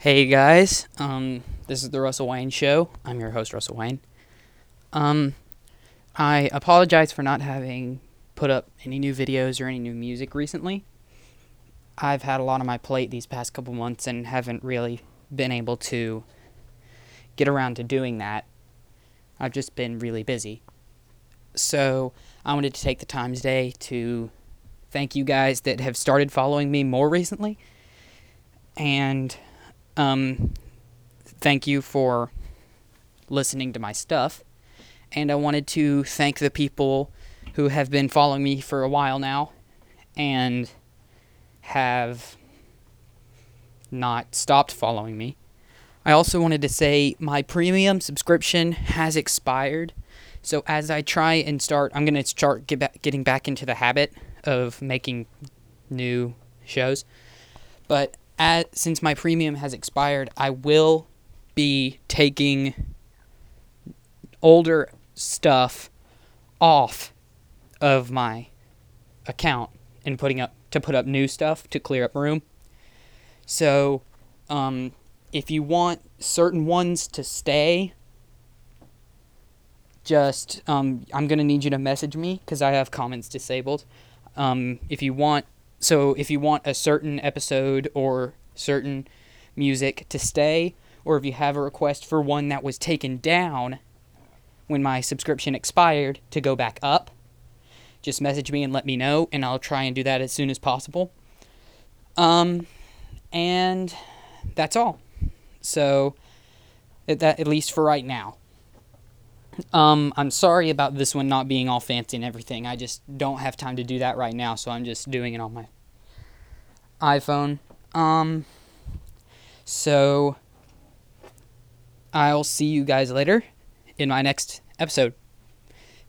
Hey guys, um, this is the Russell Wayne Show. I'm your host, Russell Wayne. Um, I apologize for not having put up any new videos or any new music recently. I've had a lot on my plate these past couple months and haven't really been able to get around to doing that. I've just been really busy. So, I wanted to take the time today to thank you guys that have started following me more recently. And um, thank you for listening to my stuff. And I wanted to thank the people who have been following me for a while now and have not stopped following me. I also wanted to say my premium subscription has expired. So as I try and start, I'm going to start get back, getting back into the habit of making new shows. But at, since my premium has expired, I will be taking older stuff off of my account and putting up to put up new stuff to clear up room. So, um, if you want certain ones to stay, just um, I'm gonna need you to message me because I have comments disabled. Um, if you want so if you want a certain episode or certain music to stay, or if you have a request for one that was taken down when my subscription expired to go back up, just message me and let me know, and I'll try and do that as soon as possible. Um, and that's all. So, at that at least for right now. Um, I'm sorry about this one not being all fancy and everything. I just don't have time to do that right now, so I'm just doing it on my iPhone. Um, so I'll see you guys later in my next episode.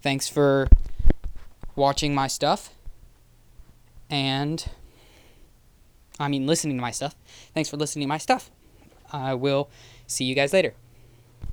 Thanks for watching my stuff. And I mean listening to my stuff. Thanks for listening to my stuff. I will see you guys later.